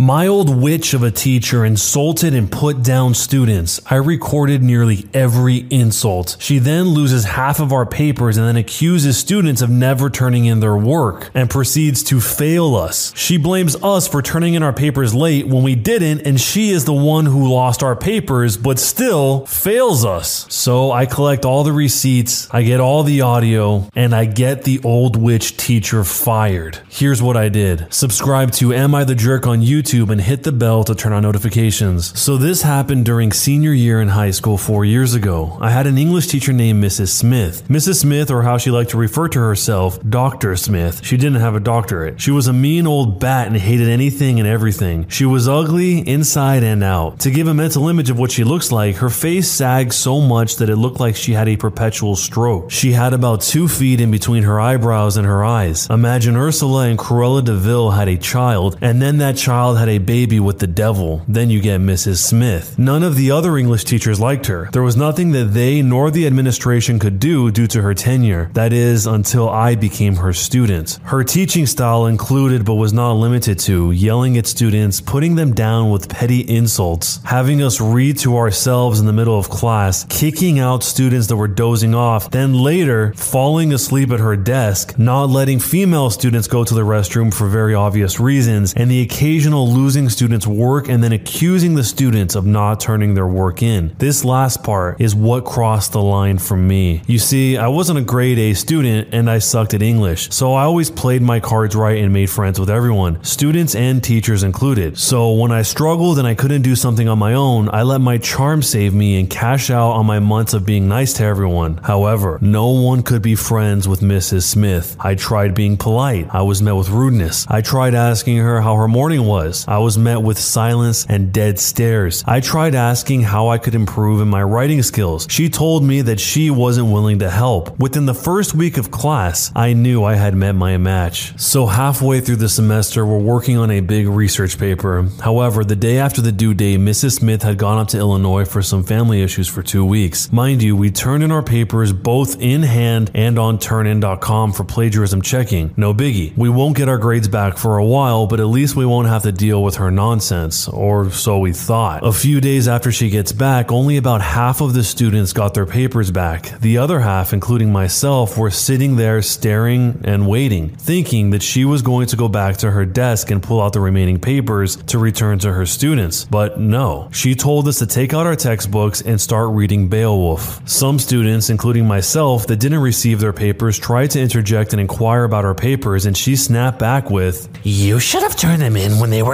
My old witch of a teacher insulted and put down students. I recorded nearly every insult. She then loses half of our papers and then accuses students of never turning in their work and proceeds to fail us. She blames us for turning in our papers late when we didn't, and she is the one who lost our papers but still fails us. So I collect all the receipts, I get all the audio, and I get the old witch teacher fired. Here's what I did subscribe to Am I the Jerk on YouTube and hit the bell to turn on notifications. So this happened during senior year in high school four years ago. I had an English teacher named Mrs. Smith. Mrs. Smith, or how she liked to refer to herself, Dr. Smith. She didn't have a doctorate. She was a mean old bat and hated anything and everything. She was ugly inside and out. To give a mental image of what she looks like, her face sagged so much that it looked like she had a perpetual stroke. She had about two feet in between her eyebrows and her eyes. Imagine Ursula and Cruella de Vil had a child, and then that child had a baby with the devil. Then you get Mrs. Smith. None of the other English teachers liked her. There was nothing that they nor the administration could do due to her tenure. That is, until I became her student. Her teaching style included, but was not limited to, yelling at students, putting them down with petty insults, having us read to ourselves in the middle of class, kicking out students that were dozing off, then later falling asleep at her desk, not letting female students go to the restroom for very obvious reasons, and the occasional losing students work and then accusing the students of not turning their work in. This last part is what crossed the line for me. You see, I wasn't a grade A student and I sucked at English, so I always played my cards right and made friends with everyone, students and teachers included. So when I struggled and I couldn't do something on my own, I let my charm save me and cash out on my months of being nice to everyone. However, no one could be friends with Mrs. Smith. I tried being polite. I was met with rudeness. I tried asking her how her morning was. I was met with silence and dead stares. I tried asking how I could improve in my writing skills. She told me that she wasn't willing to help. Within the first week of class, I knew I had met my match. So halfway through the semester, we're working on a big research paper. However, the day after the due date, Mrs. Smith had gone up to Illinois for some family issues for two weeks. Mind you, we turned in our papers both in hand and on turnin.com for plagiarism checking. No biggie. We won't get our grades back for a while, but at least we won't have to deal with her nonsense, or so we thought. A few days after she gets back, only about half of the students got their papers back. The other half, including myself, were sitting there staring and waiting, thinking that she was going to go back to her desk and pull out the remaining papers to return to her students. But no, she told us to take out our textbooks and start reading Beowulf. Some students, including myself, that didn't receive their papers tried to interject and inquire about our papers, and she snapped back with, You should have turned them in when they were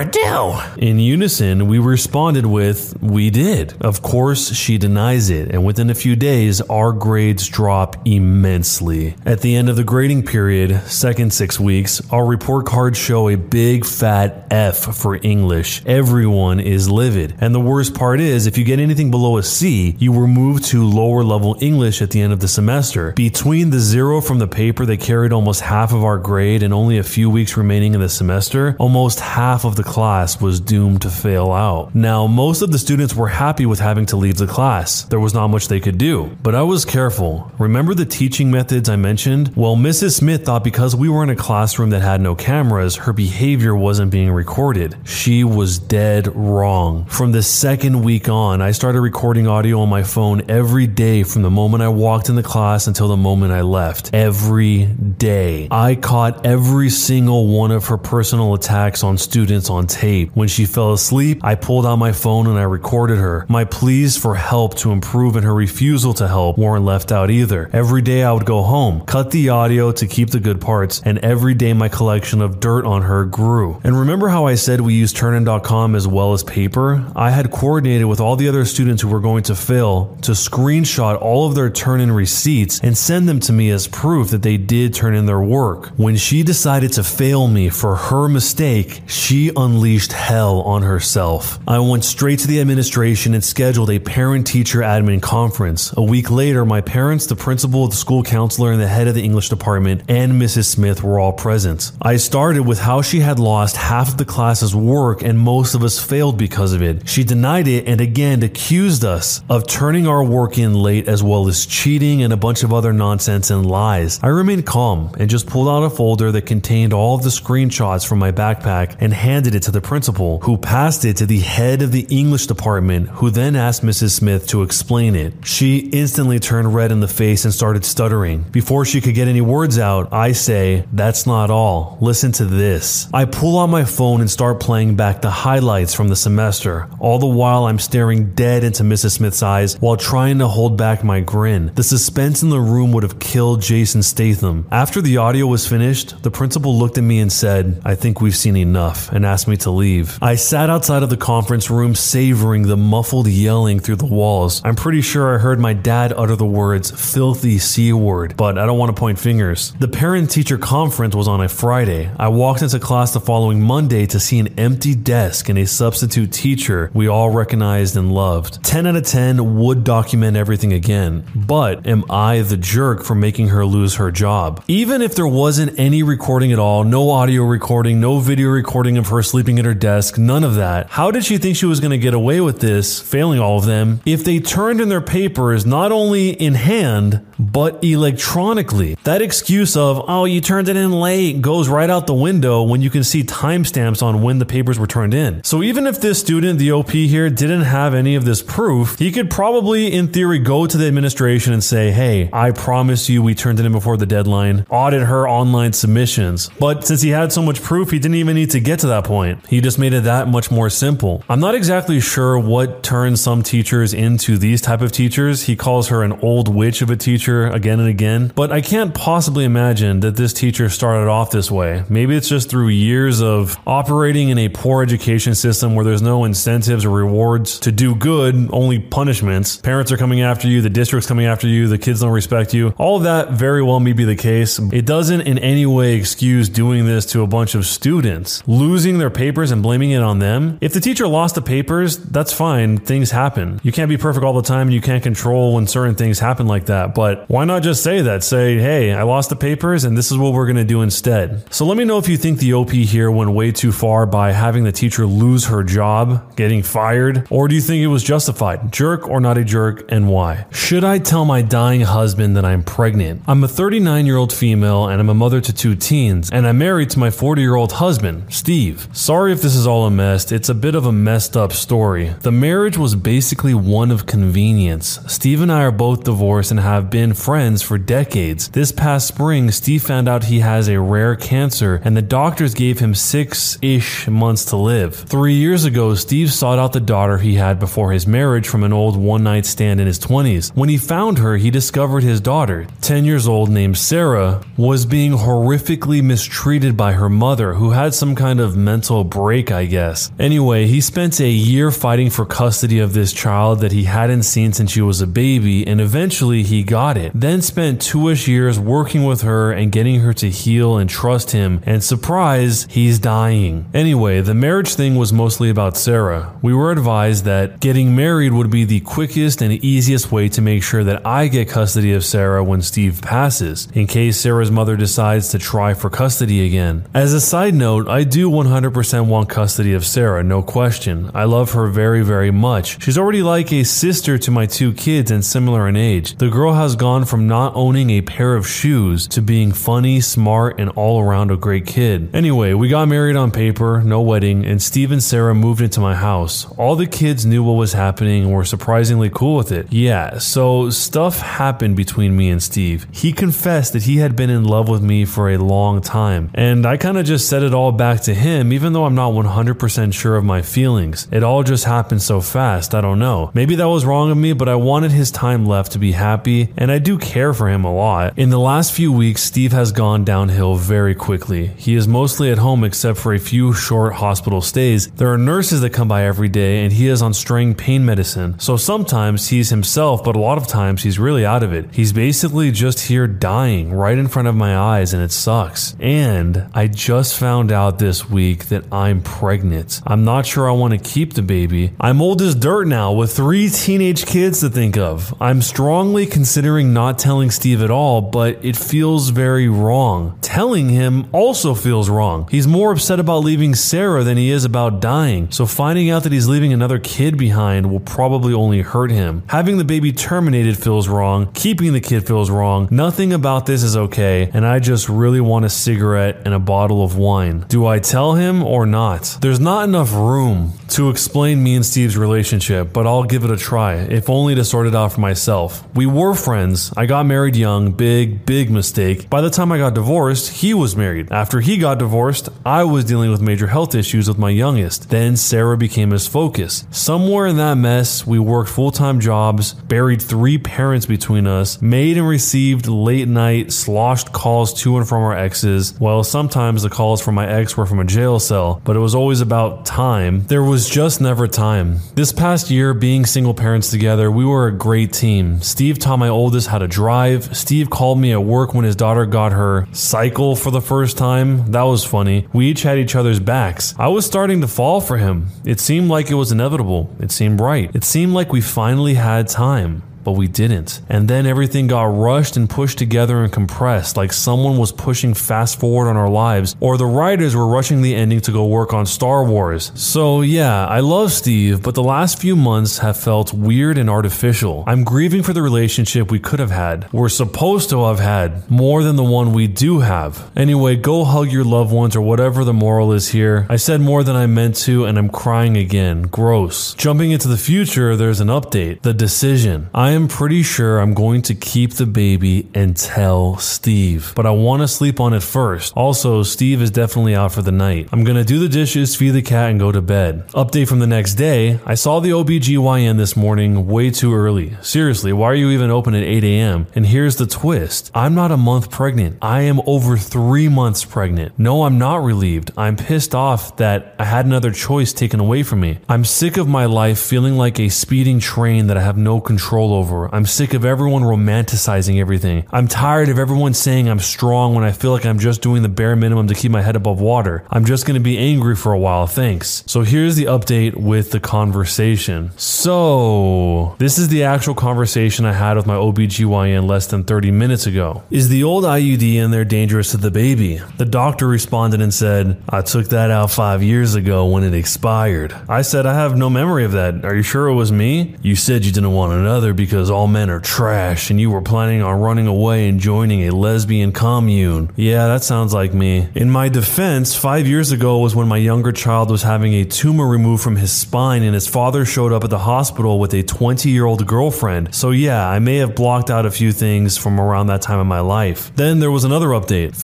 In unison, we responded with, We did. Of course, she denies it, and within a few days, our grades drop immensely. At the end of the grading period, second six weeks, our report cards show a big fat F for English. Everyone is livid. And the worst part is, if you get anything below a C, you were moved to lower level English at the end of the semester. Between the zero from the paper that carried almost half of our grade and only a few weeks remaining in the semester, almost half of the class was doomed to fail out. Now, most of the students were happy with having to leave the class. There was not much they could do. But I was careful. Remember the teaching methods I mentioned? Well, Mrs. Smith thought because we were in a classroom that had no cameras, her behavior wasn't being recorded. She was dead wrong. From the second week on, I started recording audio on my phone every day from the moment I walked in the class until the moment I left. Every day. I caught every single one of her personal attacks on students tape. When she fell asleep, I pulled out my phone and I recorded her. My pleas for help to improve and her refusal to help weren't left out either. Every day I would go home, cut the audio to keep the good parts, and every day my collection of dirt on her grew. And remember how I said we used turnin.com as well as paper? I had coordinated with all the other students who were going to fail to screenshot all of their turn in receipts and send them to me as proof that they did turn in their work. When she decided to fail me for her mistake, she unleashed hell on herself. I went straight to the administration and scheduled a parent teacher admin conference. A week later, my parents, the principal, the school counselor, and the head of the English department, and Mrs. Smith were all present. I started with how she had lost half of the class's work and most of us failed because of it. She denied it and again accused us of turning our work in late as well as cheating and a bunch of other nonsense and lies. I remained calm and just pulled out a folder that contained all of the screenshots from my backpack and handed handed it to the principal, who passed it to the head of the English department, who then asked Mrs. Smith to explain it. She instantly turned red in the face and started stuttering. Before she could get any words out, I say, That's not all. Listen to this. I pull out my phone and start playing back the highlights from the semester. All the while, I'm staring dead into Mrs. Smith's eyes while trying to hold back my grin. The suspense in the room would have killed Jason Statham. After the audio was finished, the principal looked at me and said, I think we've seen enough, and asked me to leave. I sat outside of the conference room savoring the muffled yelling through the walls. I'm pretty sure I heard my dad utter the words filthy C word, but I don't want to point fingers. The parent teacher conference was on a Friday. I walked into class the following Monday to see an empty desk and a substitute teacher we all recognized and loved. 10 out of 10 would document everything again, but am I the jerk for making her lose her job? Even if there wasn't any recording at all, no audio recording, no video recording of her sleeping at her desk, none of that, how did she think she was going to get away with this, failing all of them, if they turned in their papers not only in hand, but electronically? That excuse of, oh, you turned it in late goes right out the window when you can see timestamps on when the papers were turned in. So even if this student, the OP here, didn't have any of this proof, he could probably, in theory, go to the administration and say, hey, I promise you we turned it in before the deadline, audit her online submissions. But since he had so much proof, he didn't even need to get to that point. He just made it that much more simple. I'm not exactly sure what turns some teachers into these type of teachers. He calls her an old witch of a teacher again and again, but I can't possibly imagine that this teacher started off this way. Maybe it's just through years of operating in a poor education system where there's no incentives or rewards to do good, only punishments. Parents are coming after you, the district's coming after you, the kids don't respect you. All of that very well may be the case. It doesn't in any way excuse doing this to a bunch of students, losing their papers and blaming it on them. If the teacher lost the papers, that's fine. Things happen. You can't be perfect all the time. And you can't control when certain things happen like that. But why not just say that? Say, hey, I lost the papers and this is what we're going to do instead. So let me know if you think the OP here went way too far by having the teacher lose her job, getting fired, or do you think it was justified? Jerk or not a jerk, and why? Should I tell my dying husband that I'm pregnant? I'm a 39 year old female and I'm a mother to two teens, and I'm married to my 40 year old husband, Steve. Sorry if this is all a mess, it's a bit of a messed up story. The marriage was basically one of convenience. Steve and I are both divorced and have been friends for decades. This past spring, Steve found out he has a rare cancer, and the doctors gave him six ish months to live. Three years ago, Steve sought out the daughter he had before his marriage from an old one night stand in his 20s. When he found her, he discovered his daughter, 10 years old, named Sarah, was being horrifically mistreated by her mother, who had some kind of mental break, I guess. Anyway, he spent a year fighting for custody of this child that he hadn't seen since she was a baby, and eventually he got it. Then spent two-ish years working with her and getting her to heal and trust him, and surprise, he's dying. Anyway, the marriage thing was mostly about Sarah. We were advised that getting married would be the quickest and easiest way to make sure that I get custody of Sarah when Steve passes, in case Sarah's mother decides to try for custody again. As a side note, I do 100% want custody of Sarah, no question. I love her very, very much. She's already like a sister to my two kids and similar in age. The girl has gone from not owning a pair of shoes to being funny, smart, and all around a great kid. Anyway, we got married on paper, no wedding, and Steve and Sarah moved into my house. All the kids knew what was happening and were surprisingly cool with it. Yeah, so stuff happened between me and Steve. He confessed that he had been in love with me for a long time, and I kind of just said it all back to him, even though I'm not 100% sure of my feelings. It all just happened so fast, I don't know. Maybe that was wrong of me, but I wanted his time left to be happy, and I do care for him a lot. In the last few weeks, Steve has gone downhill very quickly. He is mostly at home except for a few short hospital stays. There are nurses that come by every day, and he is on strong pain medicine. So sometimes he's himself, but a lot of times he's really out of it. He's basically just here dying right in front of my eyes, and it sucks. And I just found out this week that I'm pregnant. I'm not sure I want to keep the baby. I'm old as dirt now with three teenage kids to think of. I'm strongly considering considering not telling Steve at all, but it feels very wrong. Telling him also feels wrong. He's more upset about leaving Sarah than he is about dying, so finding out that he's leaving another kid behind will probably only hurt him. Having the baby terminated feels wrong, keeping the kid feels wrong. Nothing about this is okay, and I just really want a cigarette and a bottle of wine. Do I tell him or not? There's not enough room to explain me and Steve's relationship, but I'll give it a try, if only to sort it out for myself. We were friends. I got married young, big, big mistake. By the time I got divorced, he was married. After he got divorced, I was dealing with major health issues with my youngest. Then Sarah became his focus. Somewhere in that mess, we worked full time jobs, buried three parents between us, made and received late night, sloshed calls to and from our exes. Well, sometimes the calls from my ex were from a jail cell, but it was always about time. There was just never time. This past year, being single parents together, we were a great team. Steve taught my oldest how to drive. Steve called me at work when his daughter got her cycle for the first time. That was funny. We each had each other's backs. I was starting to fall for him. It seemed like it was inevitable. It seemed right. It seemed like we finally had time but we didn't. And then everything got rushed and pushed together and compressed, like someone was pushing fast forward on our lives, or the writers were rushing the ending to go work on Star Wars. So, yeah, I love Steve, but the last few months have felt weird and artificial. I'm grieving for the relationship we could have had, we're supposed to have had, more than the one we do have. Anyway, go hug your loved ones or whatever the moral is here. I said more than I meant to, and I'm crying again. Gross. Jumping into the future, there's an update. The decision. I am pretty sure I'm going to keep the baby and tell Steve, but I want to sleep on it first. Also, Steve is definitely out for the night. I'm going to do the dishes, feed the cat, and go to bed. Update from the next day I saw the OBGYN this morning way too early. Seriously, why are you even open at 8 a.m.? And here's the twist I'm not a month pregnant, I am over three months pregnant. No, I'm not relieved. I'm pissed off that I had another choice taken away from me. I'm sick of my life feeling like a speeding train that I have no control over over. I'm sick of everyone romanticizing everything. I'm tired of everyone saying I'm strong when I feel like I'm just doing the bare minimum to keep my head above water. I'm just going to be angry for a while, thanks. So here's the update with the conversation. So, this is the actual conversation I had with my OBGYN less than 30 minutes ago. Is the old IUD in there dangerous to the baby? The doctor responded and said, I took that out five years ago when it expired. I said, I have no memory of that. Are you sure it was me? You said you didn't want another because because all men are trash and you were planning on running away and joining a lesbian commune. Yeah, that sounds like me. In my defense, five years ago was when my younger child was having a tumor removed from his spine and his father showed up at the hospital with a 20 year old girlfriend. So, yeah, I may have blocked out a few things from around that time in my life. Then there was another update.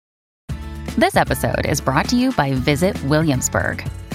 This episode is brought to you by Visit Williamsburg.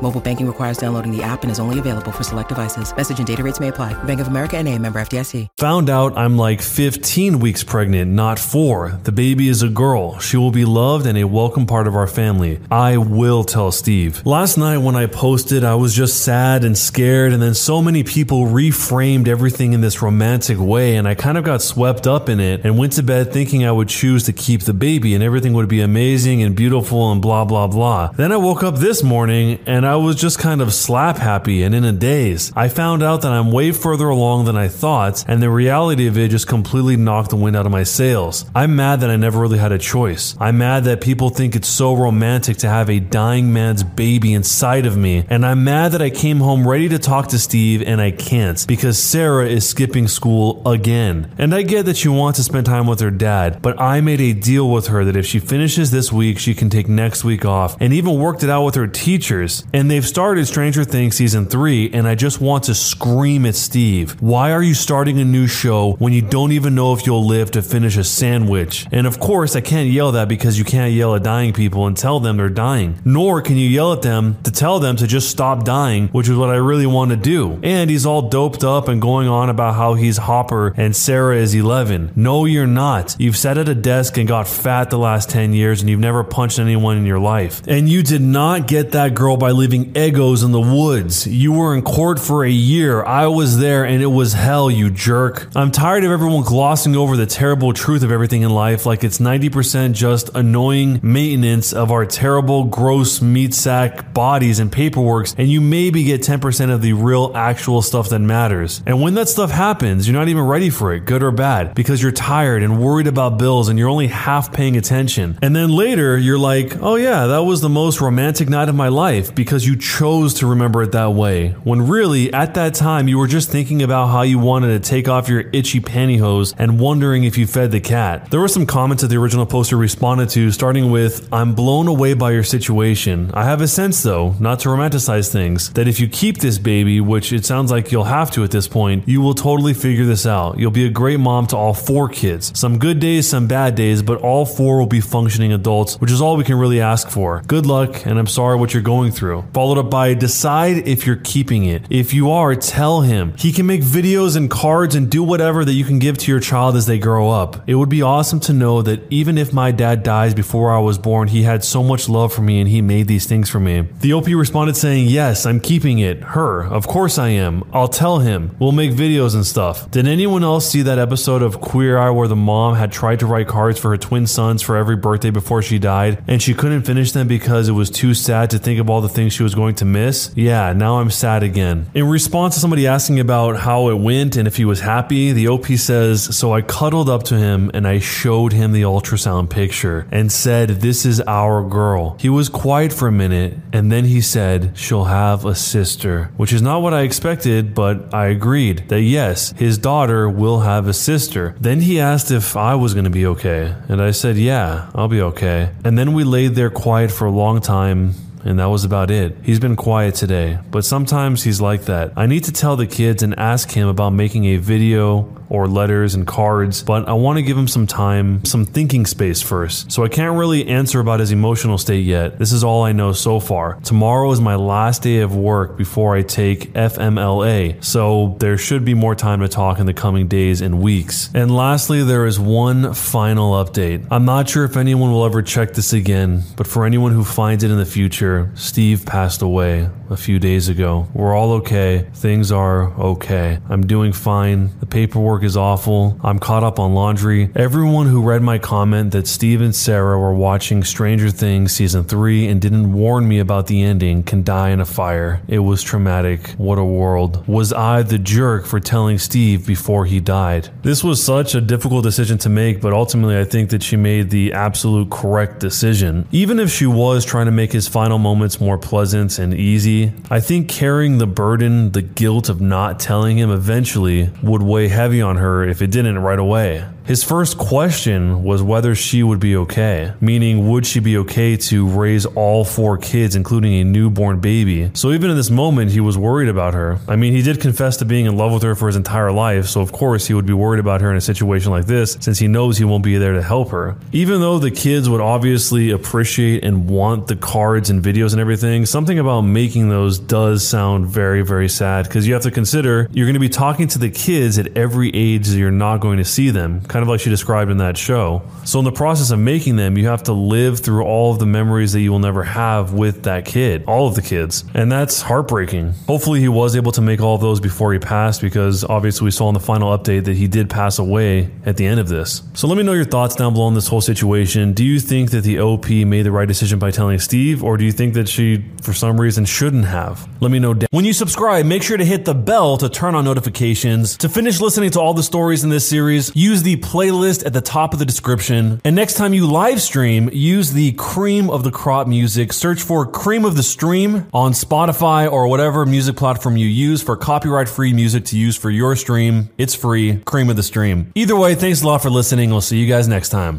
Mobile banking requires downloading the app and is only available for select devices. Message and data rates may apply. Bank of America and a member FDIC. Found out I'm like 15 weeks pregnant, not four. The baby is a girl. She will be loved and a welcome part of our family. I will tell Steve. Last night when I posted, I was just sad and scared, and then so many people reframed everything in this romantic way, and I kind of got swept up in it and went to bed thinking I would choose to keep the baby and everything would be amazing and beautiful and blah, blah, blah. Then I woke up this morning and I was just kind of slap happy and in a daze. I found out that I'm way further along than I thought, and the reality of it just completely knocked the wind out of my sails. I'm mad that I never really had a choice. I'm mad that people think it's so romantic to have a dying man's baby inside of me, and I'm mad that I came home ready to talk to Steve and I can't because Sarah is skipping school again. And I get that she wants to spend time with her dad, but I made a deal with her that if she finishes this week, she can take next week off, and even worked it out with her teachers. They've started Stranger Things season three, and I just want to scream at Steve. Why are you starting a new show when you don't even know if you'll live to finish a sandwich? And of course, I can't yell that because you can't yell at dying people and tell them they're dying. Nor can you yell at them to tell them to just stop dying, which is what I really want to do. And he's all doped up and going on about how he's Hopper and Sarah is 11. No, you're not. You've sat at a desk and got fat the last 10 years and you've never punched anyone in your life. And you did not get that girl by leaving Eggos in the woods. You were in court for a year. I was there and it was hell, you jerk. I'm tired of everyone glossing over the terrible truth of everything in life like it's 90% just annoying maintenance of our terrible, gross meat sack bodies and paperworks, and you maybe get 10% of the real, actual stuff that matters. And when that stuff happens, you're not even ready for it, good or bad, because you're tired and worried about bills and you're only half paying attention. And then later, you're like, oh yeah, that was the most romantic night of my life because you chose to remember it that way. When really, at that time, you were just thinking about how you wanted to take off your itchy pantyhose and wondering if you fed the cat. There were some comments that the original poster responded to, starting with, I'm blown away by your situation. I have a sense, though, not to romanticize things, that if you keep this baby, which it sounds like you'll have to at this point, you will totally figure this out. You'll be a great mom to all four kids. Some good days, some bad days, but all four will be functioning adults, which is all we can really ask for. Good luck, and I'm sorry what you're going through. Followed up by decide if you're keeping it. If you are, tell him. He can make videos and cards and do whatever that you can give to your child as they grow up. It would be awesome to know that even if my dad dies before I was born, he had so much love for me and he made these things for me. The OP responded saying, Yes, I'm keeping it. Her. Of course I am. I'll tell him. We'll make videos and stuff. Did anyone else see that episode of Queer Eye where the mom had tried to write cards for her twin sons for every birthday before she died and she couldn't finish them because it was too sad to think of all the things she was going to miss? Yeah, now I'm sad again. In response to somebody asking about how it went and if he was happy, the OP says, So I cuddled up to him and I showed him the ultrasound picture and said, This is our girl. He was quiet for a minute and then he said, She'll have a sister, which is not what I expected, but I agreed that yes, his daughter will have a sister. Then he asked if I was going to be okay, and I said, Yeah, I'll be okay. And then we laid there quiet for a long time and that was about it. He's been quiet today, but sometimes he's like that. I need to tell the kids and ask him about making a video or letters and cards, but I want to give him some time, some thinking space first. So I can't really answer about his emotional state yet. This is all I know so far. Tomorrow is my last day of work before I take FMLA, so there should be more time to talk in the coming days and weeks. And lastly, there is one final update. I'm not sure if anyone will ever check this again, but for anyone who finds it in the future, Steve passed away a few days ago. We're all okay. Things are okay. I'm doing fine. The paperwork is awful. I'm caught up on laundry. Everyone who read my comment that Steve and Sarah were watching Stranger Things season 3 and didn't warn me about the ending can die in a fire. It was traumatic. What a world. Was I the jerk for telling Steve before he died? This was such a difficult decision to make, but ultimately I think that she made the absolute correct decision. Even if she was trying to make his final moments more pleasant and easy, I think carrying the burden, the guilt of not telling him eventually would weigh heavy on her if it didn't right away. His first question was whether she would be okay, meaning, would she be okay to raise all four kids, including a newborn baby? So even in this moment, he was worried about her. I mean, he did confess to being in love with her for his entire life, so of course he would be worried about her in a situation like this since he knows he won't be there to help her. Even though the kids would obviously appreciate and want the cards and videos and everything, something about making those does sound very, very sad because you have to consider you're going to be talking to the kids at every age that you're not going to see them, kind of like she described in that show. So, in the process of making them, you have to live through all of the memories that you will never have with that kid, all of the kids. And that's heartbreaking. Hopefully, he was able to make all of those before he passed because obviously we saw in the final update that he did pass away at the end of this. So, let me know your thoughts down below on this whole situation. Do you think that the OP made the right decision by telling Steve, or do you think that she, for some reason, shouldn't have? Let me know down. When you subscribe, make sure to hit the bell to turn on notifications. To finish listening to all the stories in this series, use the playlist at the top of the description. And next time you live stream, use the cream of the crop music. Search for cream of the stream on Spotify or whatever music platform you use for copyright free music to use for your stream. It's free. Cream of the stream. Either way, thanks a lot for listening. We'll see you guys next time.